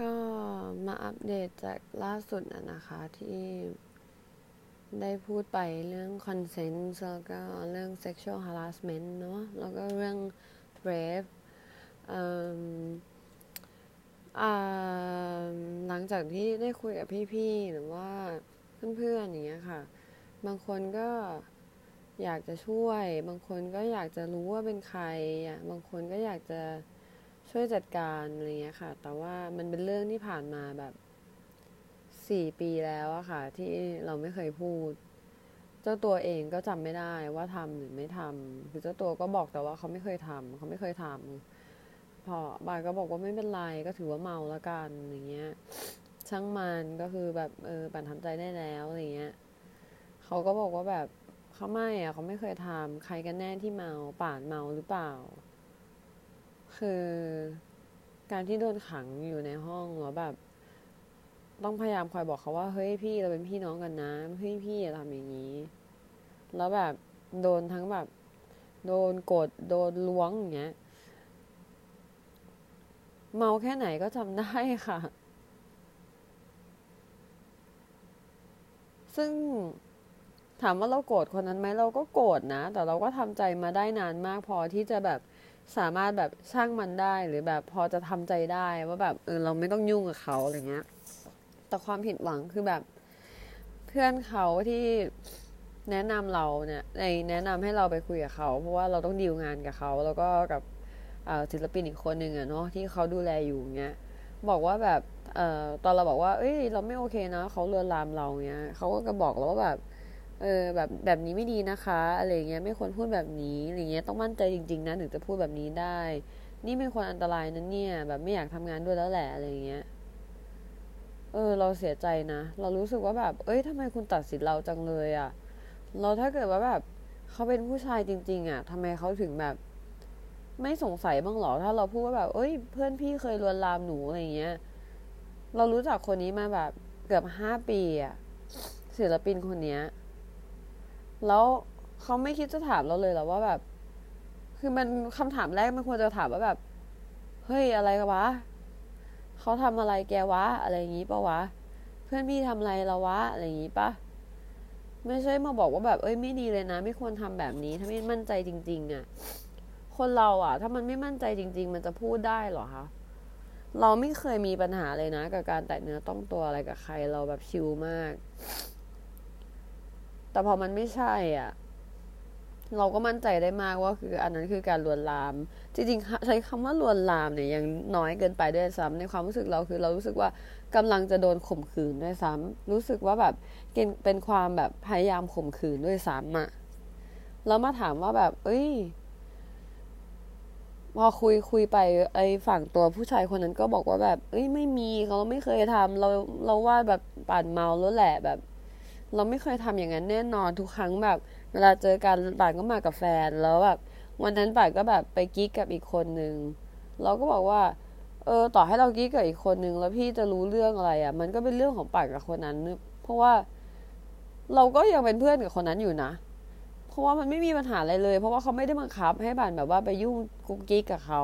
ก็มาอัปเดตจากล่าสุดนะนะคะที่ได้พูดไปเรื่อง consent แล้วก็เรื่อง sexual harassment เนาะแล้วก็เรื่อง rape หลังจากที่ได้คุยกับพี่ๆ หรือว่าเพื่อนๆ อย่างเงี้ยค่ะ บางคนก็อยากจะช่วย บางคนก็อยากจะรู้ว่าเป็นใคร บางคนก็อยากจะ ช่วยจัดการอะไรเงี้ยค่ะ แต่ว่ามันเป็นเรื่องที่ผ่านมาแบบสี่ปีแล้วอะค่ะ ที่เราไม่เคยพูด เจ้าตัวเองก็จำไม่ได้ว่าทำหรือไม่ทำคือเจ้าตัวก็บอกแต่ว่าเขาไม่เคยทำเขาไม่เคยทำพอบายก็บอกว่าไม่เป็นไรก็ถือว่าเมาแล้วกันอย่างเงี้ย ช่างมันก็คือแบบเออปั่นทำใจได้แล้วอะไรเงี้ยเขาก็บอกว่าแบบเขาไม่อะเขาไม่เคยทำใครกันแน่ที่เมาป่านเมาหรือเปล่า คือการที่โดนขังอยู่ในห้องแล้วแบบต้องพยายามคอยบอกเขาว่าเฮ้ยพี่เราเป็นพี่น้องกันนะเฮ้ยพี่อย่าทำอย่างนี้ แล้วแบบโดนทั้งแบบ โดนกดโดนล้วงอย่างเงี้ยเมาแค่ไหนก็จำได้ค่ะ ซึ่งถามว่าเราโกรธคนนั้นไหมเราก็โกรธนะ แต่เราก็ทำใจมาได้นานมากพอที่จะแบบ สามารถแบบช่างมันได้หรือแบบพอจะทำใจได้ว่าแบบเออเราไม่ต้องยุ่งกับเขาอะไรเงี้ย แต่ความผิดหวังคือแบบ เพื่อนเขาที่แนะนำเราเนี่ยในแนะนำให้เราไปคุยกับเขา เพราะว่าเราต้องดีลงานกับเขา แล้วก็กับศิลปินอีกคนหนึ่งอะเนาะที่เขาดูแลอยู่เงี้ยบอกว่าแบบเอ่อตอนเราบอกว่า เอ้ย เราไม่โอเคนะเขาเลือนลามเราเงี้ยเขาก็บอกเราว่าแบบ เออแบบแบบนี้ไม่ดีนะคะ อะไรเงี้ยไม่ควรพูดแบบนี้อะไรเงี้ยต้องมั่นใจจริงๆนะถึงจะพูดแบบนี้ได้ นี่เป็นคนอันตรายนะเนี่ย แบบไม่อยากทำงานด้วยแล้วแหละอะไรเงี้ยเออเราเสียใจนะ เรารู้สึกว่าแบบ เอ้ยทำไมคุณตัดสินเราจังเลยอะ่ะ เราถ้าเกิดว่าแบบเขาเป็นผู้ชายจริง ๆอะ่ะทำไมเขาถึงแบบ ไม่สงสัยบ้างหรอ ถ้าเราพูดว่าแบบ เอ้ย เพื่อนพี่เคยลวนลามหนูอะไรเงี้ย เรารู้จักคนนี้มาแบบเกือบห้าปีอะศิลปินคนเนี้ย แล้วเขาไม่คิดจะถามเราเลยหรอว่าแบบ คือมันคำถามแรกมันควรจะถามว่าแบบ เฮ้ยอะไรกันวะเขาทำอะไรแกวะ อะไรอย่างงี้ปะวะ เพื่อนพี่ทำอะไรเราวะ อะไรอย่างงี้ปะไม่ใช่มาบอกว่าแบบ เอ้ยไม่ดีเลยนะ ไม่ควรทำแบบนี้ ถ้าไม่มั่นใจจริง ๆอะ่ะ คนเราอะ ถ้ามันไม่มั่นใจจริง ๆ มันจะพูดได้หรอคะเราไม่เคยมีปัญหาเลยนะ กับการแตะเนื้อต้องตัวอะไรกับใครเราแบบชิลมาก แต่พอมันไม่ใช่อะ เราก็มั่นใจได้มากว่าคืออันนั้นคือการลวนลาม จริงๆ ใช้คำว่าลวนลามเนี่ยยังน้อยเกินไปด้วยซ้ำในความรู้สึกเราคือเรารู้สึกว่ากำลังจะโดนข่มขืนด้วยซ้ำรู้สึกว่าแบบเป็นความแบบพยายามข่มขืนด้วยซ้ำอะแล้วมาถามว่าแบบ เอ้ยพอคุยคุยไปไอ้ฝั่งตัวผู้ชายคนนั้นก็บอกว่าแบบ เอ้ยไม่มีเขาไม่เคยทำเราเราว่าแบบปั่นเมาแล้วแหละแบบ เราไม่เคยทำอย่างนั้นแน่นอนทุกครั้งแบบ เวลาเจอกันป่านก็มากับแฟน แล้วแบบวันนั้นป่านก็แบบไปกิ๊กกับอีกคนนึงเราก็บอกว่า เออต่อให้เรากิ๊กกับอีกคนนึงแล้วพี่จะรู้เรื่องอะไรอะ่ะ มันก็เป็นเรื่องของป่านกับคนนั้น เพราะว่า เราก็ยังเป็นเพื่อนกับคนนั้นอยู่นะเพราะว่ามันไม่มีปัญหาอะไรเลย เพราะว่าเขาไม่ได้บังคับ ให้ป่านแบบว่าไปยุ่งกุ๊กกิ๊กกับเขา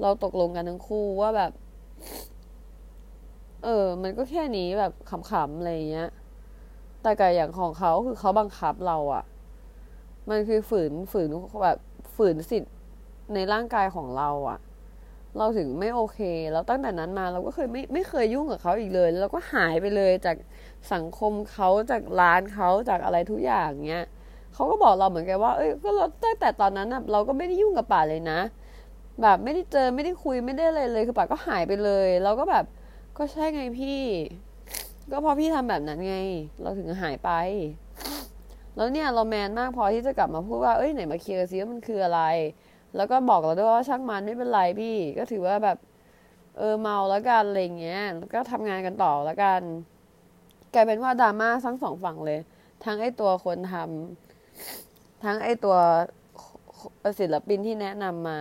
เราตกลงกันทั้งคู่ว่าแบบ เออ มันก็แค่นี้แบบขำๆอะไรเงี้ย แต่กับอย่างของเขาคือเขาบังคับเราอะมันคือฝืนฝืนแบบฝืนสิทธิ์ในร่างกายของเราอะเราถึงไม่โอเค แล้วตั้งแต่นั้นมาเราก็เคยไม่ไม่เคยยุ่งกับเขาอีกเลยแล้วก็หายไปเลยจากสังคมเขาจากร้านเขาจากอะไรทุกอย่างเงี้ยเขาก็บอกเราเหมือนกันว่า เอ้ยก็เราตั้งแต่ตอนนั้นอะเราก็ไม่ได้ยุ่งกับป่าเลยนะ แบบไม่ได้เจอไม่ได้คุยไม่ได้อะไรเลยคือป่าก็หายไปเลย เราก็แบบก็ใช่ไงพี่ ก็เพราะพี่ทำแบบนั้นไง เราถึงหายไป แล้วเนี่ยเราแมนมากพอที่จะกลับมาพูดว่าเอ้ยไหนมาเคลียร์ซิว่ามันคืออะไร แล้วก็บอกเราด้วยว่าช่างมันไม่เป็นไรพี่ ก็ถือว่าแบบ เออเมาแล้วกันอะไรเงี้ยแล้วก็ทำงานกันต่อแล้วกันกลายเป็นว่าดราม่าทั้งสองฝั่งเลย ทั้งไอ้ตัวคนทำทั้งไอ้ตัวศิลปินที่แนะนำมา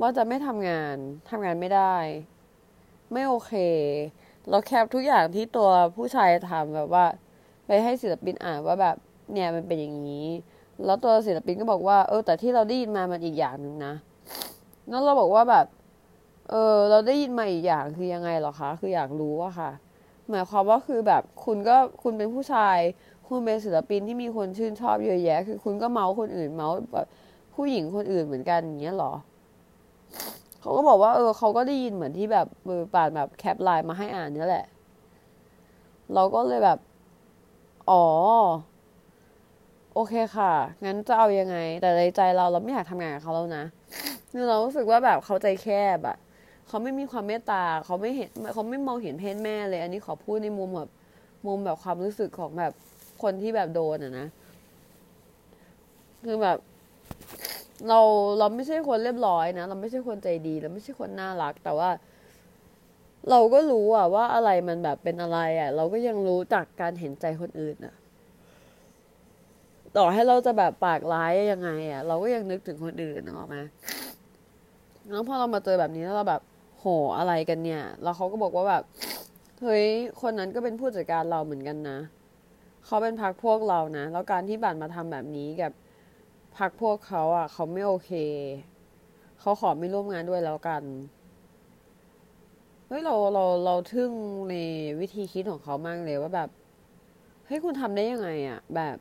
ว่าจะไม่ทำงานทำงานไม่ได้ ไม่โอเค เราแคปทุกอย่างที่ตัวผู้ชายทำแบบว่า ไปให้ศิลปินอ่านว่าแบบเนี่ยมันเป็นอย่างนี้ แล้วตัวศิลปินก็บอกว่า เออ แต่ที่เราได้ยินมามันอีกอย่างหนึ่งนะแล้วเราบอกว่าแบบ เออ เราได้ยินมาอีกอย่างคือยังไงหรอคะ คืออยากรู้อะค่ะ หมายความว่าคือแบบคุณก็คุณเป็นผู้ชาย คุณเป็นศิลปินที่มีคนชื่นชอบเยอะแยะ คือคุณก็เมาส์คนอื่นเมาส์แบบผู้หญิงคนอื่นเหมือนกันอย่างเงี้ยหรอ เขาก็บอกว่า เออเขาก็ได้ยินเหมือนที่แบบมือป่านแบบแคปไลน์มาให้อ่านนี่แหละ เราก็เลยแบบ อ๋อ โอเคค่ะ งั้นจะเอายังไง แต่ในใจเราเราไม่อยากทำงานกับเขาแล้วนะคือเรารู้สึกว่าแบบเขาใจแคบอะเขาไม่มีความเมตตาเขาไม่เห็นเขาไม่มองเห็นเพศแม่เลย อันนี้ขอพูดในมุมแบบมุมแบบความรู้สึกของแบบคนที่แบบโดนอะนะคือแบบ เราเราไม่ใช่คนเรียบร้อยนะ เราไม่ใช่คนใจดี เราไม่ใช่คนน่ารัก แต่ว่า เราก็รู้อะว่าอะไรมันแบบเป็นอะไรอะเราก็ยังรู้จากการเห็นใจคนอื่นอะต่อให้เราจะแบบปากร้ายยังไงอะเราก็ยังนึกถึงคนอื่นออกมาแล้วพอเรามาเจอแบบนี้แล้วเราแบบโหอะไรกันเนี่ย แล้วเขาก็บอกว่าแบบเฮ้ยคนนั้นก็เป็นผู้จัดการเราเหมือนกันนะเขาเป็นพักพวกเรานะแล้วการที่บัตรมาทำแบบนี้กับ พักพวกเขาอะ เขาไม่โอเค เขาขอไม่ร่วมงานด้วยแล้วกันเฮ้ยเราเราเราทึ่งในวิธีคิดของเขามากเลยว่าแบบเฮ้ยคุณทำได้ยังไงอะ แบบ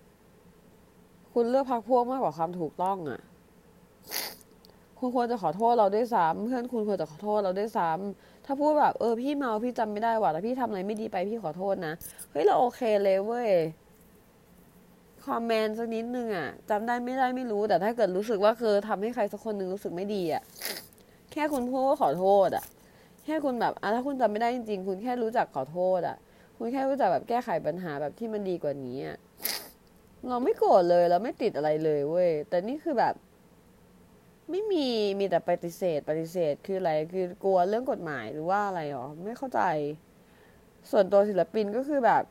คุณเลือกพักพวกมากกว่าความถูกต้องอะ คุณควรจะขอโทษเราด้วยซ้ำเพื่อนคุณควรจะขอโทษเราด้วยซ้ำถ้าพูดแบบเออพี่เมาพี่จำไม่ได้ว่ะแต่พี่ทำอะไรไม่ดีไปพี่ขอโทษนะเฮ้ยเราโอเคเลยเว้ย ความแมนสักนิดนึงอะจำได้ไม่ได้ไม่รู้แต่ถ้าเกิดรู้สึกว่าคือทำให้ใครสักคนหนึ่งรู้สึกไม่ดีอะแค่คุณพูดว่าขอโทษอะ แค่คุณแบบอะถ้าคุณจำไม่ได้จริงๆ คุณแค่รู้จักขอโทษอะ คุณแค่รู้จักแบบแก้ไขปัญหาแบบที่มันดีกว่านี้อะเราไม่โกรธเลยเราไม่ติดอะไรเลยเว้ยแต่นี่คือแบบ ไม่มีมีแต่ปฏิเสธ ปฏิเสธคืออะไรคือกลัวเรื่องกฎหมายหรือว่าอะไรหรอไม่เข้าใจ ส่วนตัวศิลปินก็คือแบบ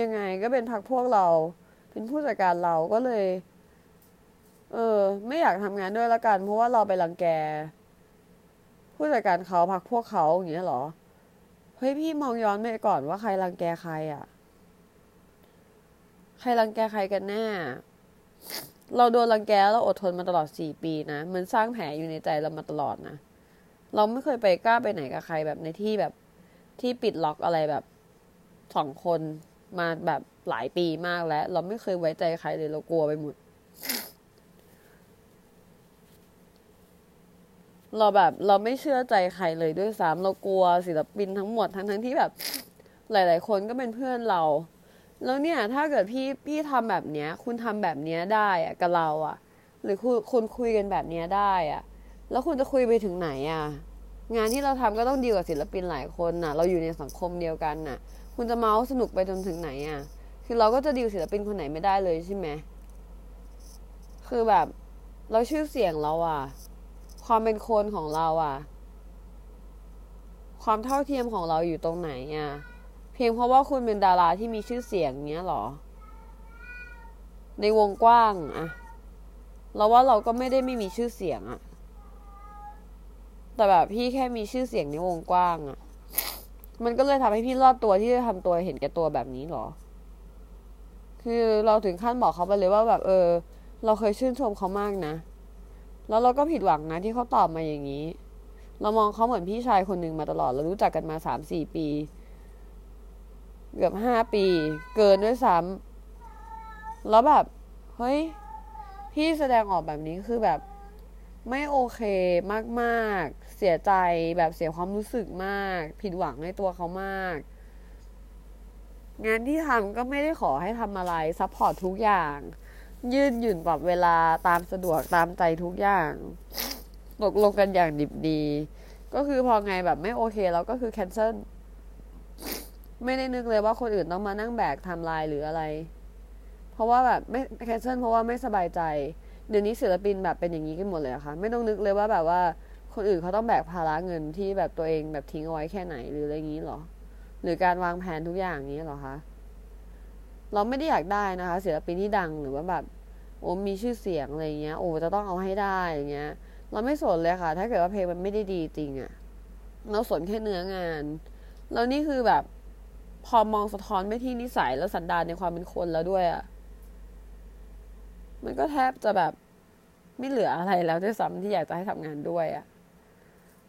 ยังไงก็เป็นพักพวกเรา เป็นผู้จัดการเราก็เลย เออ ไม่อยากทำงานด้วยละกัน เพราะว่าเราไปรังแก ผู้จัดการเขาพักพวกเขาอย่างเงี้ยหรอเฮ้ยพี่มองย้อนไปก่อนว่าใครรังแกใครอะ่ะ ใครรังแกใครกันแน่ เราโดนรังแกเราอดทนมาตลอดสี่ปีนะมันสร้างแผลอยู่ในใจเรามาตลอดนะเราไม่เคยไปกล้าไปไหนกับใครแบบในที่แบบที่ปิดล็อกอะไรแบบสองคนมาแบบ หลายปีมากแล้ว เราไม่เคยไว้ใจใครเลยเรากลัวไปหมด เราแบบเราไม่เชื่อใจใครเลยด้วยซ้ำเรากลัวศิลปินทั้งหมดทั้งทั้งที่แบบ หลาย ๆ คนก็เป็นเพื่อนเรา แล้วเนี่ย ถ้าเกิดพี่พี่ทำแบบเนี้ย คุณทำแบบเนี้ยได้อะกับเราอะหรือคุณคุณคุยกันแบบเนี้ยได้อะแล้วคุณจะคุยไปถึงไหนอะงานที่เราทำก็ต้องดีกว่าศิลปินหลายคนน่ะ เราอยู่ในสังคมเดียวกันน่ะ คุณจะเมาส์สนุกไปจนถึงไหนอะ คือเราก็จะดีกว่าศิลปินคนไหนไม่ได้เลยใช่ไหมคือแบบเราชื่อเสียงเราอะความเป็นคนของเราอะความเท่าเทียมของเราอยู่ตรงไหนอะเพียงเพราะว่าคุณเป็นดาราที่มีชื่อเสียงเงี้ยหรอ ในวงกว้างอะเราว่าเราก็ไม่ได้ไม่มีชื่อเสียงอะแต่แบบพี่แค่มีชื่อเสียงในวงกว้างอะมันก็เลยทำให้พี่รอดตัวที่จะทำตัวเห็นแก่ตัวแบบนี้หรอ คือเราถึงขั้นบอกเขาไปเลยว่าแบบเออ เราเคยชื่นชมเขามากนะ แล้วเราก็ผิดหวังนะที่เขาตอบมาอย่างนี้ เรามองเขาเหมือนพี่ชายคนหนึ่งมาตลอด เรารู้จักกันมาสามสี่ปี เกือบห้าปี เกินด้วยซ้ำแล้วแบบเฮ้ยพี่แสดงออกแบบนี้คือแบบไม่โอเคมาก ๆ เสียใจแบบเสียความรู้สึกมาก ผิดหวังในตัวเขามาก งานที่ทำก็ไม่ได้ขอให้ทำอะไร support ทุกอย่าง ยืดหยุ่นปรับเวลาตามสะดวกตามใจทุกอย่างตกลงกันอย่างดิบดี ก็คือพอไงแบบไม่โอเคแล้วก็คือ cancel ไม่ได้นึกเลยว่าคนอื่นต้องมานั่งแบกทำลายหรืออะไร เพราะว่าแบบไม่แคนเซิลเพราะว่าไม่สบายใจ เดี๋ยวนี้ศิลปินแบบเป็นอย่างนี้กันหมดเลยอะค่ะ ไม่ต้องนึกเลยว่าแบบว่า คนอื่นเขาต้องแบกภาระเงินที่แบบตัวเองแบบทิ้งเอาไว้แค่ไหนหรืออะไรอย่างนี้หรอ หรือการวางแผนทุกอย่างนี้หรอคะเราไม่ได้อยากได้นะคะศิลปินที่ดังหรือว่าแบบโอ้มีชื่อเสียงอะไรเงี้ย โอ้จะต้องเอาให้ได้อย่างเงี้ย เราไม่สนเลยค่ะ ถ้าเกิดว่าเพลงมันไม่ได้ดีจริงอะเราสนแค่เนื้องาน แล้วนี่คือแบบ พอมองสะท้อนไปที่นิสัยและสันดานในความเป็นคนแล้วด้วยอะมันก็แทบจะแบบไม่เหลืออะไรแล้วด้วยซ้ำที่อยากจะให้ทำงานด้วยอะ่ะ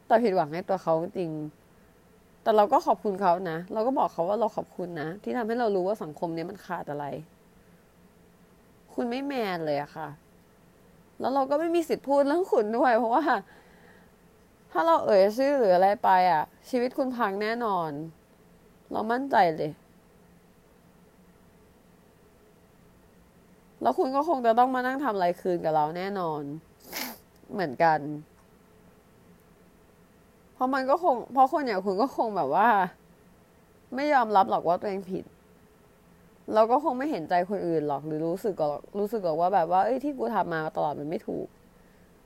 แต่ผิดหวังในตัวเขาจริง แต่เราก็ขอบคุณเขานะ เราก็บอกเขาว่าเราขอบคุณนะ ที่ทำให้เรารู้ว่าสังคมนี้มันขาดอะไร คุณไม่แมนเลยอะค่ะ แล้วเราก็ไม่มีสิทธิ์พูดเรื่องคุณด้วย เพราะว่า ถ้าเราเอ่ยชื่อหรืออะไรไปอะชีวิตคุณพังแน่นอน เรามั่นใจเลยแล้วคุณก็คงจะต้องมานั่งทำอะไรคืนกับเราแน่นอน เหมือนกัน เพราะมันก็คงเพราะคนอย่างคุณก็คงแบบว่า ไม่ยอมรับหรอกว่าตัวเองผิด เราก็คงไม่เห็นใจคนอื่นหรอก หรือรู้สึกก็รู้สึกว่าแบบว่าเอ้ยที่กูทำมาตลอดมันไม่ถูก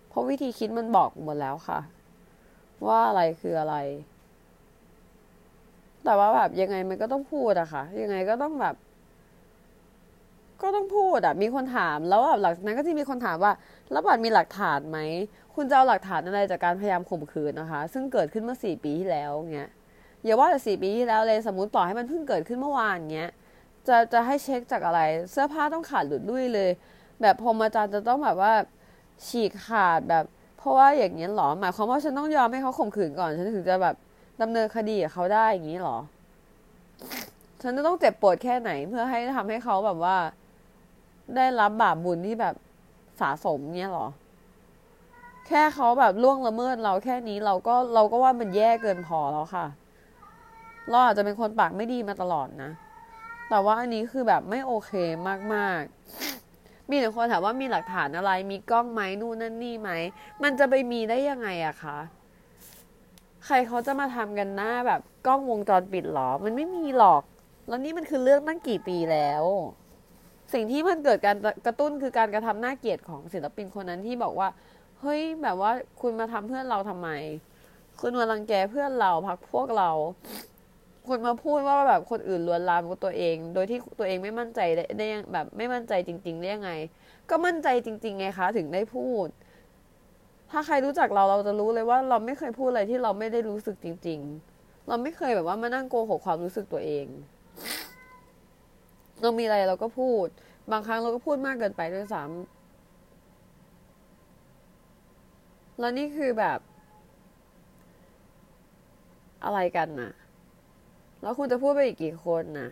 เพราะวิธีคิดมันบอกหมดแล้วค่ะ ว่าอะไรคืออะไร แต่ว่าแบบยังไงมันก็ต้องพูดอะค่ะ ยังไงก็ต้องแบบ ก็ต้องพูดอะมีคนถามแล้วแบบหลังจากนั้นก็จะมีคนถามว่า แล้วบัตรมีหลักฐานไหม คุณจะเอาหลักฐานอะไรจากการพยายามข่มขืนนะคะ ซึ่งเกิดขึ้นเมื่อสี่ปีที่แล้วเงี้ยอย่าว่าแต่สี่ปีที่แล้วเลยสมมติต่อให้มันเพิ่งเกิดขึ้นเมื่อวานเงี้ยจะจะให้เช็คจากอะไร เสื้อผ้าต้องขาดหลุดลุ่ยเลย แบบพรมอาจารย์จะต้องแบบว่าฉีกขาดแบบ เพราะว่าอย่างนี้หรอหมายความว่าฉันต้องยอมให้เขาข่มขืนก่อน ฉันถึงจะแบบดำเนินคดีกับเขาได้อย่างนี้หรอ ฉันจะต้องเจ็บปวดแค่ไหนเพื่อให้ทำให้เขาแบบว่า ได้รับบาปบุญที่แบบ สะสมเนี้ยหรอ แค่เขาแบบล่วงละเมิดเราแค่นี้เราก็เราก็ว่ามันแย่เกินพอแล้วค่ะ เราอาจจะเป็นคนปากไม่ดีมาตลอดนะ แต่ว่าอันนี้คือแบบไม่โอเคมากๆ มีแต่คนถามว่ามีหลักฐานอะไร มีกล้องไหมนู่นนั่นนี่ไหม มันจะไปมีได้ยังไงอะคะใครเขาจะมาทำกันหน้าแบบกล้องวงจรปิดหรอ มันไม่มีหรอก แล้วนี่มันคือเรื่องตั้งกี่ปีแล้ว สิ่งที่มันเกิดการกระตุ้นคือการกระทำหน้าเกลียดของศิลปินคนนั้นที่บอกว่า เฮ้ยแบบว่าคุณมาทำเพื่อนเราทำไม คุณมารังแกเพื่อนเราพักพวกเรา คุณมาพูดว่าแบบคนอื่นลวนลามกับตัวเอง โดยที่ตัวเองไม่มั่นใจได้ได้แบบไม่มั่นใจจริงๆได้ยังไง ก็มั่นใจจริง ๆ ไงคะถึงได้พูด ถ้าใครรู้จักเราเราจะรู้เลยว่า เราไม่เคยพูดอะไรที่เราไม่ได้รู้สึกจริง ๆ เราไม่เคยแบบว่ามานั่งโกหกความรู้สึกตัวเอง เรามีอะไรเราก็พูด บางครั้งเราก็พูดมากเกินไปด้วยซ้ำแล้วนี่คือแบบ อะไรกันนะแล้วคุณจะพูดไปอีกกี่คนนะ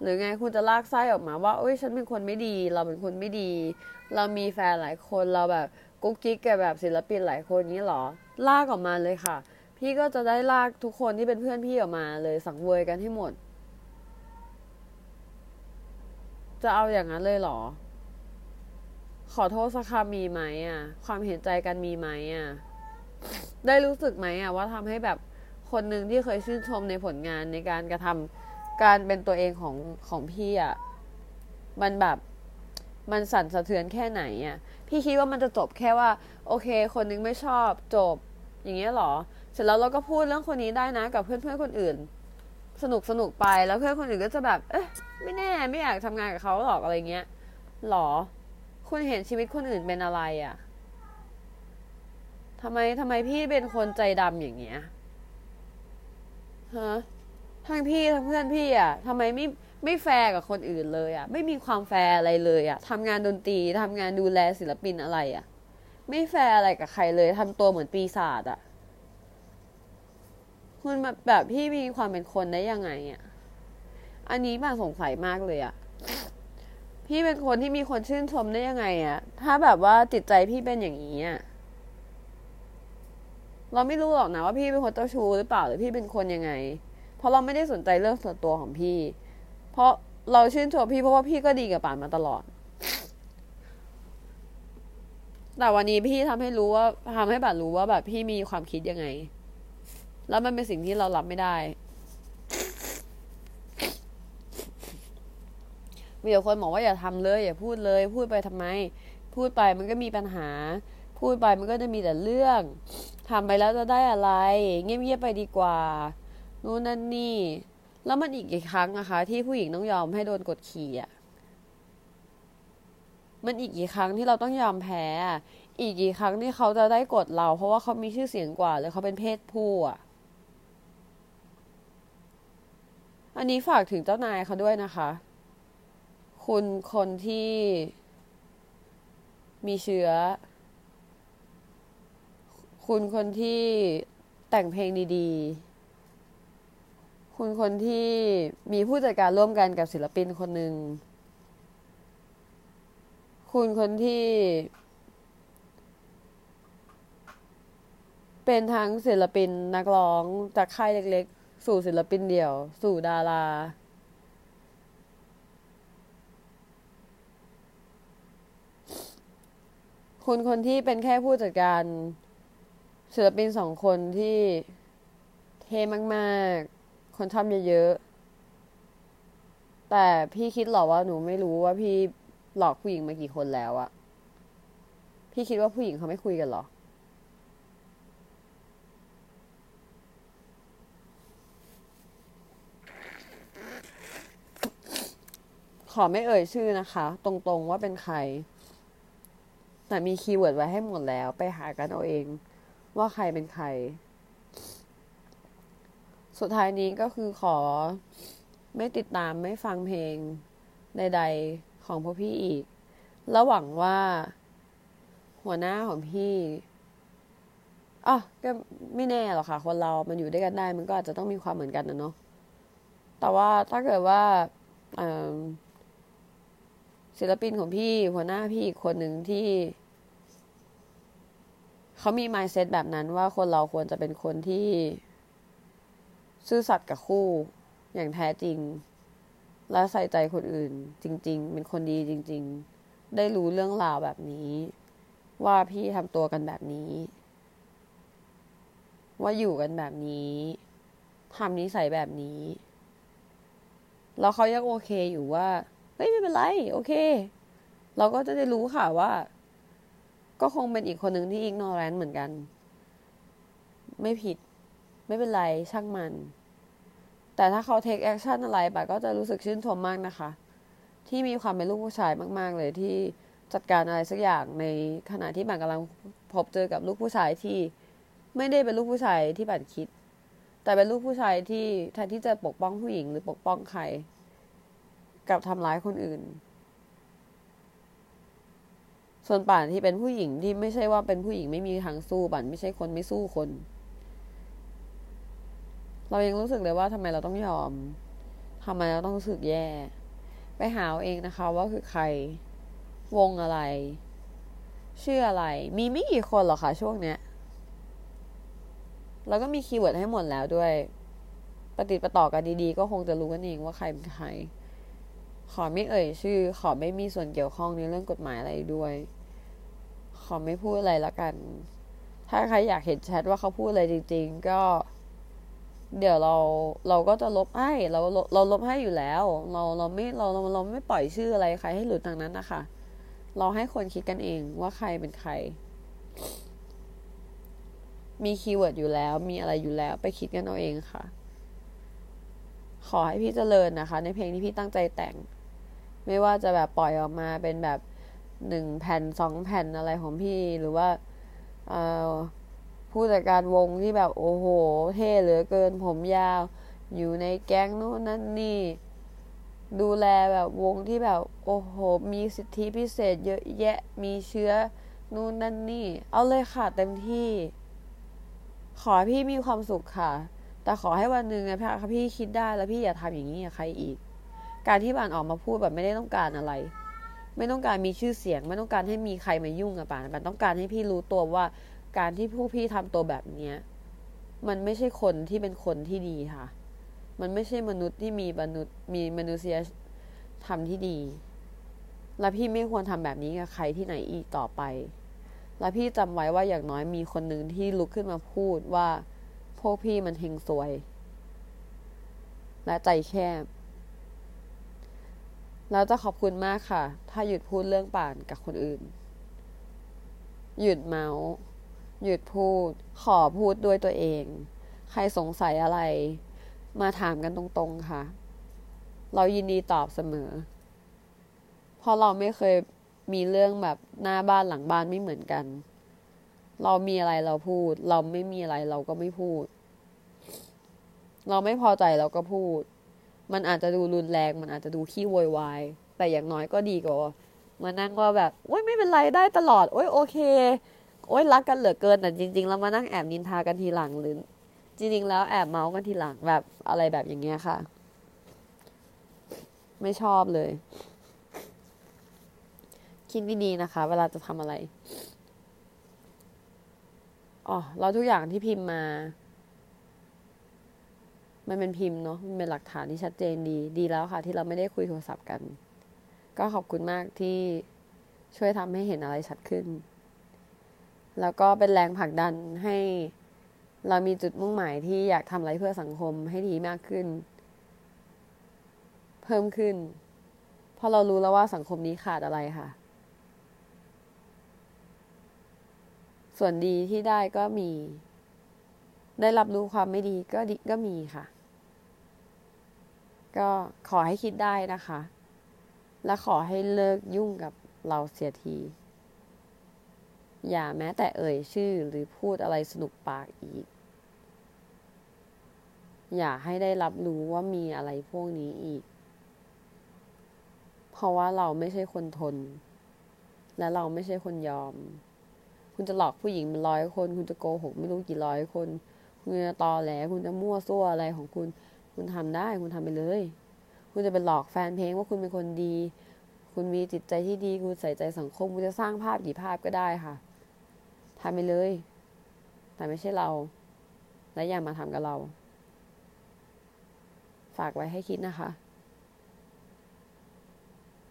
หรือไงคุณจะลากไส้ออกมาว่าโอ้ยฉันเป็นคนไม่ดี เราเป็นคนไม่ดี เรามีแฟนหลายคนเราแบบกุ๊กกิ๊กกับแบบศิลปินหลายคนนี้หรอ ลากออกมาเลยค่ะ พี่ก็จะได้ลากทุกคนที่เป็นเพื่อนพี่ออกมาเลยสังเวยกันให้หมด จะเอาอย่างนั้นเลยเหรอ ขอโทษสักคำมีไหมอะ ความเห็นใจกันมีไหมอะ ได้รู้สึกไหมอะ ว่าทำให้แบบคนหนึ่งที่เคยชื่นชมในผลงานในการกระทำการเป็นตัวเองของของพี่อะ มันแบบมันสั่นสะเทือนแค่ไหนอะ พี่คิดว่ามันจะจบแค่ว่า โอเค คนนึงไม่ชอบจบ อย่างเงี้ยหรอ เสร็จแล้วเราก็พูดเรื่องคนนี้ได้นะ กับเพื่อนเพื่อนคนอื่น สนุกสนุกไปแล้วเพื่อนคนอื่นก็จะแบบ เอ๊ะไม่แน่ไม่อยากทำงานกับเขาหรอกอะไรเงี้ยหรอ คุณเห็นชีวิตคนอื่นเป็นอะไรอะ่ะทำไมทำไมพี่เป็นคนใจดำอย่างเงี้ยฮะทั้งพี่ทั้งเพื่อนพี่อะ่ะทำไมไม่ไม่แฟร์กับคนอื่นเลยอะ่ะ ไม่มีความแฟร์อะไรเลยอะ่ะทำงานดนตรีทำงานดูแลศิลปินอะไรอะ่ะ ไม่แฟร์อะไรกับใครเลยทำตัวเหมือนปีศาจอะ่ะ คุณแบบแบบพี่มีความเป็นคนได้ยังไงอะ อันนี้บางสงสัยมากเลยอะ พี่เป็นคนที่มีคนชื่นชมได้ยังไง อะ ถ้าแบบว่าจิตใจพี่เป็นอย่างนี้อะ เราไม่รู้หรอกนะว่าพี่เป็นคนเจ้าชู้หรือเปล่าหรือพี่เป็นคนยังไง เพราะเราไม่ได้สนใจเรื่องส่วนตัวของพี่ เพราะเราชื่นชมพี่เพราะว่าพี่ก็ดีกับป่านมาตลอด แต่วันนี้พี่ทำให้รู้ว่าทำให้ป่านรู้ว่าแบบพี่มีความคิดยังไง แล้วมันเป็นสิ่งที่เรารับไม่ได้ มีแต่คนบอกว่าอย่าทำเลย อย่าพูดเลย พูดไปทำไม พูดไปมันก็มีปัญหา พูดไปมันก็จะมีแต่เรื่องทำไปแล้วจะได้อะไร เงียบๆไปดีกว่า นู่นนั่นนี่ แล้วมันอีกกี่ครั้งนะคะ ที่ผู้หญิงต้องยอมให้โดนกดขี่อะมันอีกกี่ครั้งที่เราต้องยอมแพ้ อีกกี่ครั้งที่เขาจะได้กดเรา เพราะว่าเขามีชื่อเสียงกว่าหรือเขาเป็นเพศผู้อะ อันนี้ฝากถึงเจ้านายเขาด้วยนะคะ คุณคนที่มีเชื้อ คุณคนที่แต่งเพลงดีๆ คุณคนที่มีผู้จัดการร่วมกันกับศิลปินคนหนึ่ง คุณคนที่ เป็นทั้งศิลปินนักร้องจากค่ายเล็ก สู่ศิลปินเดี่ยว สู่ดารา คุณคนที่เป็นแค่ผู้จัดการ ศิลปินสองคนที่เท่มากๆ คนชอบเยอะๆ แต่พี่คิดหรอว่าหนูไม่รู้ว่าพี่หลอกผู้หญิงมากี่คนแล้วอะพี่คิดว่าผู้หญิงเขาไม่คุยกันหรอ ข อไม่เอ่ยชื่อนะคะ ตรงๆว่าเป็นใคร แต่มี keyword ไว้ให้หมดแล้ว ไปหากันเอาเอง ว่าใครเป็นใคร สุดท้ายนี้ก็คือขอไม่ติดตามไม่ฟังเพลงใด ๆ ของพวกพี่อีก แล้วหวังว่า หัวหน้าของพี่อ๋อก็ไม่แน่หรอกค่ะ คนเรามันอยู่ด้วยกันได้ มันก็อาจจะต้องมีความเหมือนกันนะเนาะแต่ว่าถ้าเกิดว่า ศิลปินของพี่หัวหน้าพี่อีกคนหนึ่งที่เขามี mindset แบบนั้นว่าคนเราควรจะเป็นคนที่ ซื่อสัตย์กับคู่อย่างแท้จริง และใส่ใจคนอื่น จริง ๆ เป็นคนดีจริง ๆ ได้รู้เรื่องราวแบบนี้ ว่าพี่ทำตัวกันแบบนี้ ว่าอยู่กันแบบนี้ทำนิสัยแบบนี้ แล้วเขายังโอเคอยู่ว่า เฮ้ยไม่เป็นไร โอเค เราก็จะได้รู้ค่ะว่า ก็คงเป็นอีกคนหนึ่งที่ ignorant เหมือนกัน ไม่ผิด ไม่เป็นไรช่างมัน แต่ถ้าเขา take action อะไรไปก็จะรู้สึกชื่นชมมากนะคะ ที่มีความเป็นลูกผู้ชายมาก ๆ เลยที่จัดการอะไรสักอย่างในขณะที่บันกำลังพบเจอกับลูกผู้ชายที่ไม่ได้เป็นลูกผู้ชายที่บันคิด แต่เป็นลูกผู้ชายที่แทนที่จะปกป้องผู้หญิงหรือปกป้องใคร กับทำร้ายคนอื่น ส่วนป่านที่เป็นผู้หญิงที่ไม่ใช่ว่าเป็นผู้หญิงไม่มีทางสู้ป่านไม่ใช่คนไม่สู้คน เรายังรู้สึกเลยว่าทำไมเราต้องยอมทำไมเราต้องรู้สึกแย่ ไปหาเอาเองนะคะ ว่าคือใครวงอะไร ชื่ออะไร มีไม่กี่คนหรอกคะช่วงเนี้ยแล้วก็มีคีย์เวิร์ดให้หมดแล้วด้วยปฏิติดต่อกันดีๆ ก็คงจะรู้กันเองว่าใครเป็นใคร ขอไม่เอ่ยชื่อ ขอไม่มีส่วนเกี่ยวข้องในเรื่องกฎหมายอะไรด้วย ขอไม่พูดอะไรละกัน ถ้าใครอยากเห็นแชทว่าเขาพูดอะไรจริง ๆ ก็ เดี๋ยวเราเราก็จะลบให้เราเราลบให้อยู่แล้ว เราเราไม่เราเราเราไม่ปล่อยชื่ออะไรใครให้หลุดทางนั้นนะคะเราให้คนคิดกันเองว่าใครเป็นใคร มีคีย์เวิร์ดอยู่แล้ว มีอะไรอยู่แล้วไปคิดกันเอาเองค่ะ ขอให้พี่เจริญนะคะ ในเพลงที่พี่ตั้งใจแต่ง ไม่ว่าจะแบบปล่อยออกมาเป็นแบบหนึ่งแผ่นสองแผ่นอะไรของพี่หรือว่าผู้จัดการวงที่แบบโอ้โห เท่เหลือเกินผมยาว อยู่ในแก๊งนู้นนั่นนี่ ดูแลแบบวงที่แบบโอ้โห มีสิทธิพิเศษเยอะแยะมีเชื้อนู่นนั่นนี่ เอาเลยค่ะเต็มที่ ขอพี่มีความสุขค่ะ แต่ขอให้วันหนึ่งนะพี่คิดได้แล้วพี่อย่าทำอย่างนี้กับใครอีก การที่บานออกมาพูดแบบไม่ได้ต้องการอะไร ไม่ต้องการมีชื่อเสียง ไม่ต้องการให้มีใครมายุ่งกับปานปานต้องการให้พี่รู้ตัวว่า การที่ผู้พี่ทำตัวแบบเนี้ยมันไม่ใช่คนที่เป็นคนที่ดีค่ะ มันไม่ใช่มนุษย์ที่มีมนุษย์มีมนุษยธรรมที่ดี และพี่ไม่ควรทำแบบนี้กับใครที่ไหนอีกต่อไป และพี่จำไว้ว่าอย่างน้อยมีคนหนึ่งที่ลุกขึ้นมาพูดว่าพวกพี่มันเฮงซวย และใจแคบ แล้วจะขอบคุณมากค่ะ ถ้าหยุดพูดเรื่องป่านกับคนอื่น หยุดเมาส์ หยุดพูด ขอพูดด้วยตัวเอง ใครสงสัยอะไร มาถามกันตรงๆค่ะ เรายินดีตอบเสมอ เพราะเราไม่เคยมีเรื่องแบบหน้าบ้านหลังบ้านไม่เหมือนกัน เรามีอะไรเราพูด เราไม่มีอะไรเราก็ไม่พูด เราไม่พอใจเราก็พูด มันอาจจะดูรุนแรง มันอาจจะดูขี้โวยวาย แต่อย่างน้อยก็ดีกว่ามานั่งว่าแบบ โอ้ยไม่เป็นไรได้ตลอด โอ้ยโอเค โอ๊ยรักกันเหลือเกิน แต่จริง ๆ แล้วมานั่งแอบนินทากันทีหลังหรือ จริง ๆ แล้วแอบเมาส์กันทีหลังแบบอะไรแบบอย่างเงี้ยค่ะ ไม่ชอบเลย คิดดีๆนะคะ เวลาจะทำอะไร อ๋อ เราทุกอย่างที่พิมพ์มา มันเป็นพิมพ์เนาะมันเป็นหลักฐานที่ชัดเจนดีดีแล้วค่ะ ที่เราไม่ได้คุยโทรศัพท์กัน ก็ขอบคุณมากที่ช่วยทำให้เห็นอะไรชัดขึ้น แล้วก็เป็นแรงผลักดันให้เรามีจุดมุ่งหมายที่อยากทำอะไรเพื่อสังคมให้ดีมากขึ้น เพิ่มขึ้น เพราะเรารู้แล้วว่าสังคมนี้ขาดอะไรค่ะ ส่วนดีที่ได้ก็มี ได้รับรู้ความไม่ดีก็ดีก็มีค่ะ ก็ขอให้คิดได้นะคะ และขอให้เลิกยุ่งกับเราเสียที อย่าแม้แต่เอ่ยชื่อหรือพูดอะไรสนุกปากอีก อย่าให้ได้รับรู้ว่ามีอะไรพวกนี้อีก เพราะว่าเราไม่ใช่คนทน และเราไม่ใช่คนยอม คุณจะหลอกผู้หญิงเป็นร้อยคน คุณจะโกหกไม่รู้กี่ร้อยคน คุณจะตอแหลคุณจะมั่วซั่วอะไรของคุณ คุณทำได้คุณทำไปเลย คุณจะไปหลอกแฟนเพลงว่าคุณเป็นคนดี คุณมีจิตใจที่ดี คุณใส่ใจสังคม คุณจะสร้างภาพกี่ภาพก็ได้ค่ะทำไปเลย แต่ไม่ใช่เรา และอย่ามาทำกับเรา ฝากไว้ให้คิดนะคะ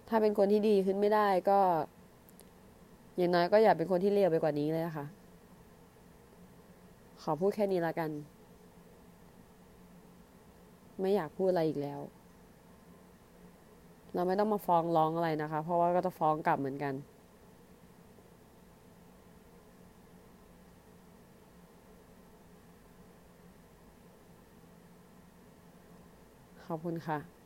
ถ้าเป็นคนที่ดีขึ้นไม่ได้ก็ อย่างน้อยก็อย่าเป็นคนที่เลวไปกว่านี้เลยนะคะ ขอพูดแค่นี้ละกัน ไม่อยากพูดอะไรอีกแล้ว เราไม่ต้องมาฟ้องร้องอะไรนะคะ เพราะว่าก็จะฟ้องกลับเหมือนกัน ขอบคุณค่ะ